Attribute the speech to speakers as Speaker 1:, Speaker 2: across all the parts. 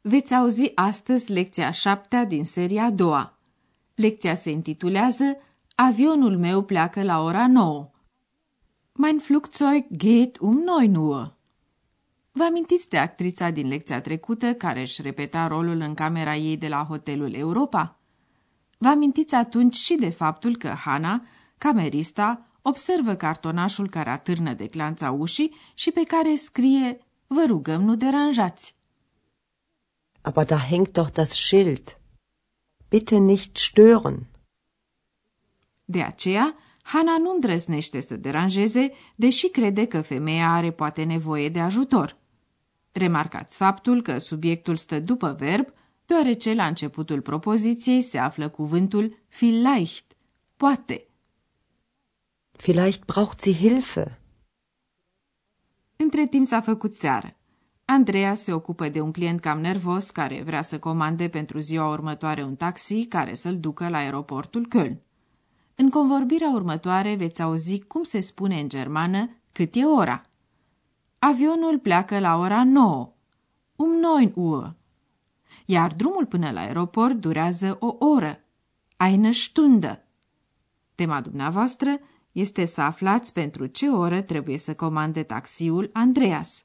Speaker 1: veți auzi astăzi lecția a șaptea din seria a doua. Lecția se intitulează Avionul meu pleacă la ora 9. Mein Flugzeug geht um 9 Uhr. Vă amintiți de actrița din lecția trecută care își repeta rolul în camera ei de la hotelul Europa? Vă amintiți atunci și de faptul că Hana, camerista, observă cartonașul care atârnă de clanța ușii și pe care scrie Vă rugăm, nu deranjați.
Speaker 2: Aber da hängt doch das Schild. Bitte nicht stören.
Speaker 1: De aceea, Hana nu îndrăznește să deranjeze, deși crede că femeia are poate nevoie de ajutor. Remarcați faptul că subiectul stă după verb, deoarece la începutul propoziției se află cuvântul vielleicht, poate.
Speaker 2: Vielleicht braucht sie Hilfe.
Speaker 1: Între timp s-a făcut seară. Andreea se ocupă de un client cam nervos care vrea să comande pentru ziua următoare un taxi care să-l ducă la aeroportul Köln. În convorbirea următoare veți auzi cum se spune în germană cât e ora. Avionul pleacă la ora 9, um 9 Uhr, iar drumul până la aeroport durează o oră, eine Stunde. Tema dumneavoastră este să aflați pentru ce oră trebuie să comande taxiul Andreas.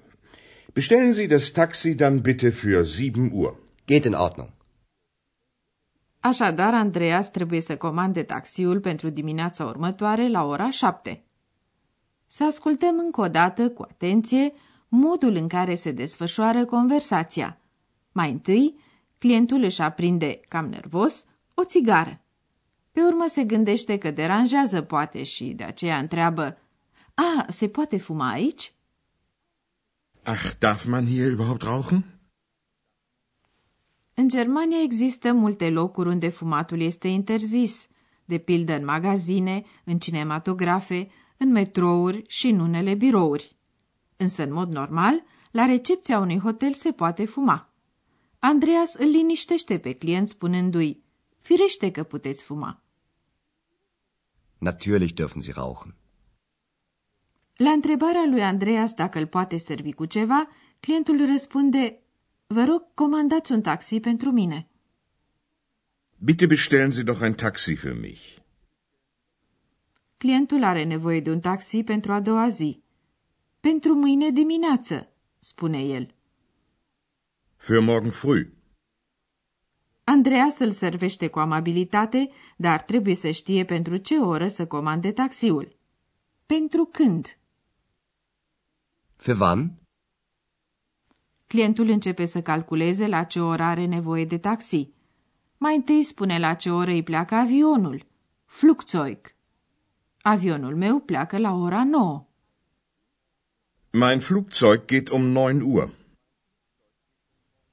Speaker 3: Bestellen Sie das Taxi dann bitte für sieben Uhr.
Speaker 4: Geht in Ordnung.
Speaker 1: Așadar, Andreas trebuie să comande taxiul pentru dimineața următoare la ora 7. Să ascultăm încă o dată, cu atenție, modul în care se desfășoară conversația. Mai întâi, clientul își aprinde, cam nervos, o țigară. Pe urmă se gândește că deranjează poate și de aceea întreabă A, se poate fuma aici?
Speaker 3: Ach, darf man hier überhaupt rauchen?
Speaker 1: În Germania există multe locuri unde fumatul este interzis, de pildă în magazine, în cinematografe, în metrouri și în unele birouri. Însă, în mod normal, la recepția unui hotel se poate fuma. Andreas îl liniștește pe client spunându-i, firește că puteți fuma.
Speaker 4: Natürlich dürfen Sie rauchen.
Speaker 1: La întrebarea lui Andreas dacă îl poate servi cu ceva, clientul răspunde, vă rog, comandați un taxi pentru mine.
Speaker 3: Bitte bestellen Sie doch ein Taxi für mich.
Speaker 1: Clientul are nevoie de un taxi pentru a doua zi. Pentru mâine dimineață, spune el.
Speaker 3: Für morgen früh.
Speaker 1: Andreas îl servește cu amabilitate, dar trebuie să știe pentru ce oră să comande taxiul. Pentru când?
Speaker 4: Für wann?
Speaker 1: Clientul începe să calculeze la ce oră are nevoie de taxi. Mai întâi spune la ce oră îi pleacă avionul. Flugzeug. Avionul meu pleacă la ora 9.
Speaker 3: Mein Flugzeug geht um 9 Uhr.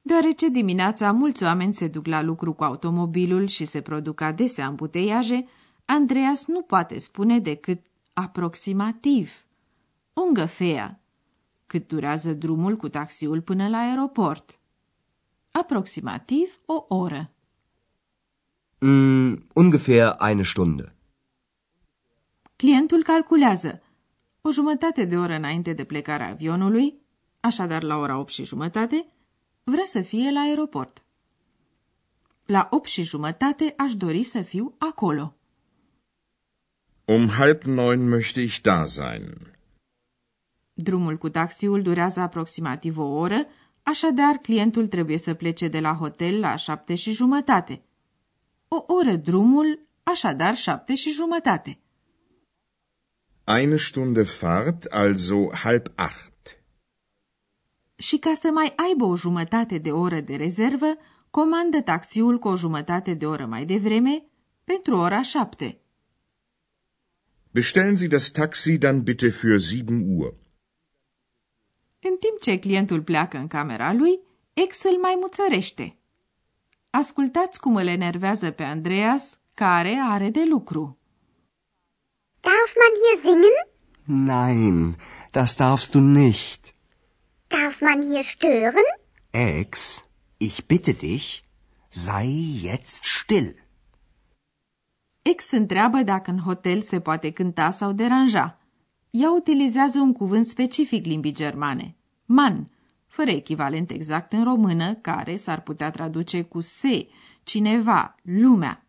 Speaker 1: Deoarece dimineața mulți oameni se duc la lucru cu automobilul și se produc adesea îmbuteiaje, Andreas nu poate spune decât aproximativ, ungefähr, cât durează drumul cu taxiul până la aeroport. Aproximativ o oră.
Speaker 4: Mm, ungefähr eine Stunde.
Speaker 1: Clientul calculează o jumătate de oră înainte de plecarea avionului, așadar la ora 8 și jumătate, vrea să fie la aeroport. La 8 și jumătate aș dori să fiu acolo.
Speaker 3: Um halb neun möchte ich da sein.
Speaker 1: Drumul cu taxiul durează aproximativ o oră, așadar clientul trebuie să plece de la hotel la șapte și jumătate. O oră drumul, așadar șapte și jumătate.
Speaker 3: Eine Stunde Fahrt, also halb acht.
Speaker 1: Și ca să mai aibă o jumătate de oră de rezervă, comandă taxiul cu o jumătate de oră mai devreme pentru ora șapte.
Speaker 3: Bestellen Sie das Taxi dann bitte für 7 Uhr.
Speaker 1: În timp ce clientul pleacă în camera lui, ex îl mai muțărește. Ascultați cum îl enervează pe Andreas, care are de lucru.
Speaker 5: Darf man hier singen?
Speaker 4: Nein, das darfst du nicht.
Speaker 5: Darf man hier stören?
Speaker 6: Ex, ich bitte dich, sei jetzt still.
Speaker 1: Ex întreabă dacă în hotel se poate cânta sau deranja. Ea utilizează un cuvânt specific limbii germane, man, fără echivalent exact în română, care s-ar putea traduce cu se, cineva, lumea.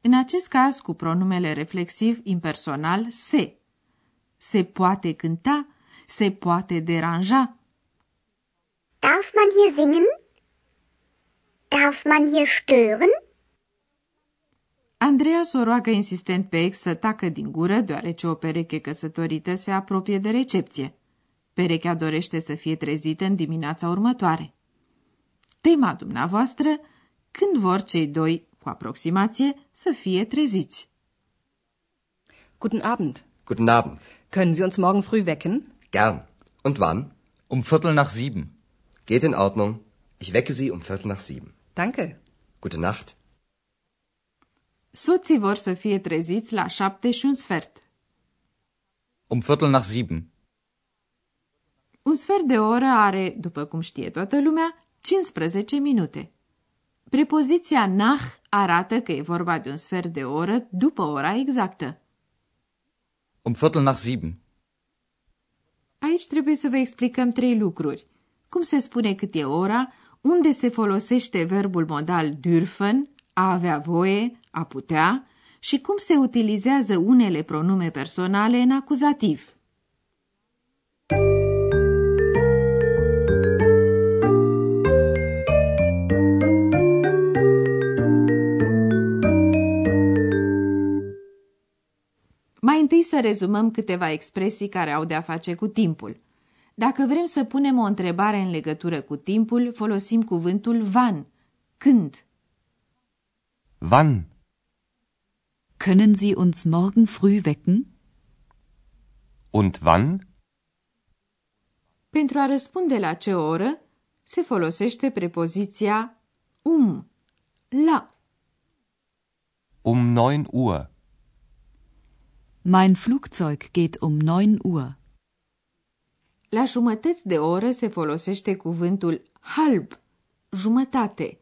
Speaker 1: În acest caz, cu pronumele reflexiv impersonal se. Se poate cânta, se poate deranja.
Speaker 5: Darf man hier singen? Darf man hier stören?
Speaker 1: Andreas o roagă insistent pe ex să tacă din gură, deoarece o pereche căsătorită se apropie de recepție. Perechea dorește să fie trezită în dimineața următoare. Tema dumneavoastră, când vor cei doi, cu aproximație, să fie treziți.
Speaker 7: Guten Abend.
Speaker 4: Guten Abend.
Speaker 7: Können Sie uns morgen früh wecken?
Speaker 4: Gern. Und wann?
Speaker 8: Um Viertel nach sieben.
Speaker 4: Geht in Ordnung. Ich wecke Sie um Viertel nach sieben.
Speaker 7: Danke.
Speaker 4: Gute Nacht.
Speaker 1: Soții vor să fie treziți la șapte și un sfert.
Speaker 8: Um Viertel nach sieben.
Speaker 1: Un sfert de oră are, după cum știe toată lumea, 15 minute. Prepoziția nach arată că e vorba de un sfert de oră după ora exactă.
Speaker 8: Um Viertel nach sieben.
Speaker 1: Aici trebuie să vă explicăm trei lucruri. Cum se spune cât e ora, unde se folosește verbul modal dürfen, a avea voie, a putea, și cum se utilizează unele pronume personale în acuzativ. Mai întâi să rezumăm câteva expresii care au de-a face cu timpul. Dacă vrem să punem o întrebare în legătură cu timpul, folosim cuvântul van, când.
Speaker 6: Wann?
Speaker 9: Können Sie uns morgen früh wecken?
Speaker 6: Und wann?
Speaker 1: Pentru a răspunde la ce oră, se folosește prepoziția um, la.
Speaker 6: Um 9 Uhr.
Speaker 9: Mein Flugzeug geht um 9 Uhr.
Speaker 1: La jumătăți de oră se folosește cuvântul halb, jumătate,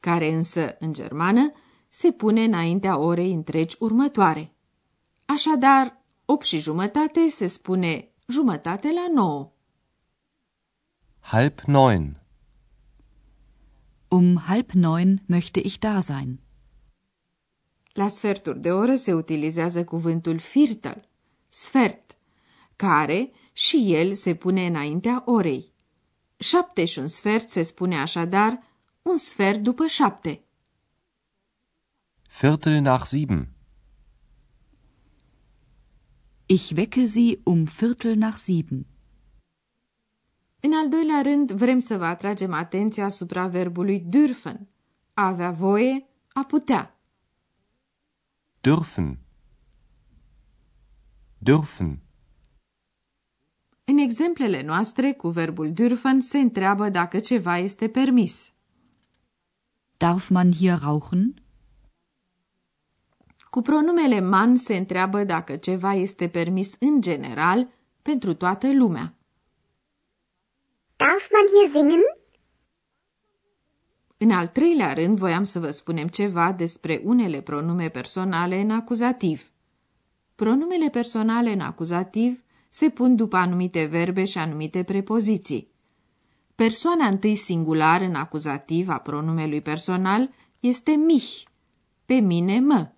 Speaker 1: care însă, în germană, se pune înaintea orei întregi următoare. Așadar, 8 și jumătate se spune jumătate la 9.
Speaker 6: Halb neun.
Speaker 9: Um halb neun möchte ich da sein.
Speaker 1: La sferturi de oră se utilizează cuvântul viertel, sfert, care și el se pune înaintea orei. Șapte și un sfert se spune așadar un sfert după șapte.
Speaker 6: Viertel nach sieben.
Speaker 9: Ich wecke Sie um Viertel nach sieben.
Speaker 1: În al doilea rând, vrem să vă atragem atenția asupra verbului dürfen, a avea voie, a putea.
Speaker 6: Dürfen. Dürfen.
Speaker 1: În exemplele noastre, cu verbul dürfen se întreabă dacă ceva este permis.
Speaker 9: Darf man hier rauchen?
Speaker 1: Cu pronumele man se întreabă dacă ceva este permis în general pentru toată lumea.
Speaker 5: Darf man hier singen?
Speaker 1: În al treilea rând, voiam să vă spunem ceva despre unele pronume personale în acuzativ. Pronumele personale în acuzativ se pun după anumite verbe și anumite prepoziții. Persoana întâi singular în acuzativ a pronumelui personal este mich, pe mine mă.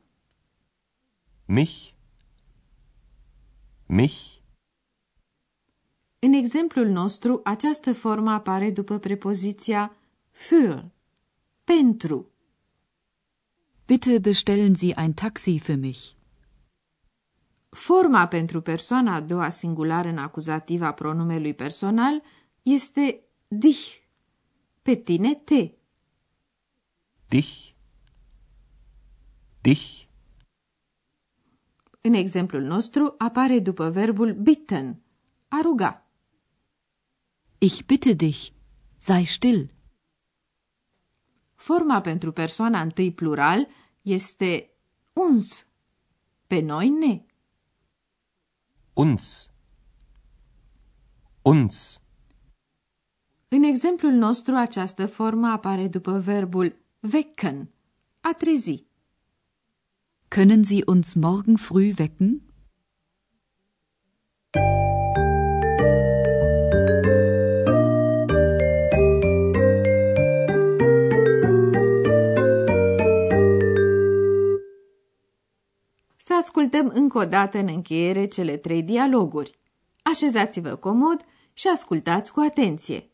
Speaker 6: Mich. Mich.
Speaker 1: În exemplul nostru, această formă apare după prepoziția für, pentru.
Speaker 9: Bitte bestellen Sie ein Taxi für mich.
Speaker 1: Forma pentru persoana a doua singulară în acuzativ a pronumelui personal este dich. Pe tine te.
Speaker 6: Dich. Dich.
Speaker 1: În exemplul nostru apare după verbul bitten, a ruga.
Speaker 9: Ich bitte dich, sei still.
Speaker 1: Forma pentru persoana întâi plural este uns. Pe noi ne.
Speaker 6: Uns. Uns.
Speaker 1: În exemplul nostru, această formă apare după verbul wecken, a trezi.
Speaker 9: Können Sie uns morgen früh wecken?
Speaker 1: Să ascultăm încă o dată în încheiere cele trei dialoguri. Așezați-vă comod și ascultați cu atenție.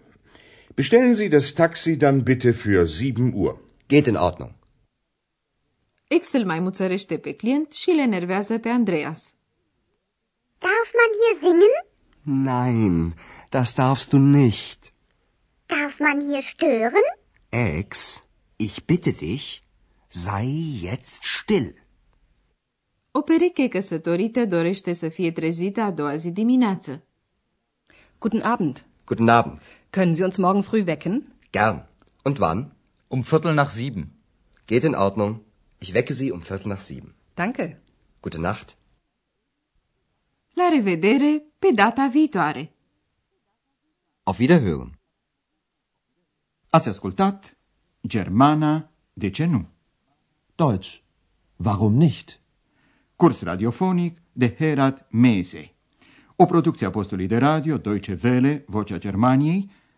Speaker 3: Bestellen Sie das Taxi dann bitte für 7 Uhr.
Speaker 4: Geht in Ordnung.
Speaker 1: Îl mai muțărește pe client și le enervează pe Andreas.
Speaker 5: Darf man hier singen?
Speaker 10: Nein, das darfst du nicht.
Speaker 5: Darf man hier stören?
Speaker 10: Ex, ich bitte dich, sei jetzt still.
Speaker 1: O pereche căsătorită dorește să fie trezită a doua zi dimineață.
Speaker 7: Guten Abend.
Speaker 4: Guten Abend.
Speaker 7: Können Sie uns morgen früh wecken?
Speaker 4: Gern. Und wann?
Speaker 8: Um Viertel nach sieben.
Speaker 4: Geht in Ordnung. Ich wecke Sie um Viertel nach sieben.
Speaker 7: Danke.
Speaker 4: Gute Nacht.
Speaker 1: La revedere pe data viitoare!
Speaker 10: Auf Wiederhören.
Speaker 11: Ați ascultat Germana, de ce nu?
Speaker 12: Deutsch. Warum nicht?
Speaker 11: Curs radiofonic de Herat Mese. O producție a postului de radio Deutsche Welle, Vocea Germaniei,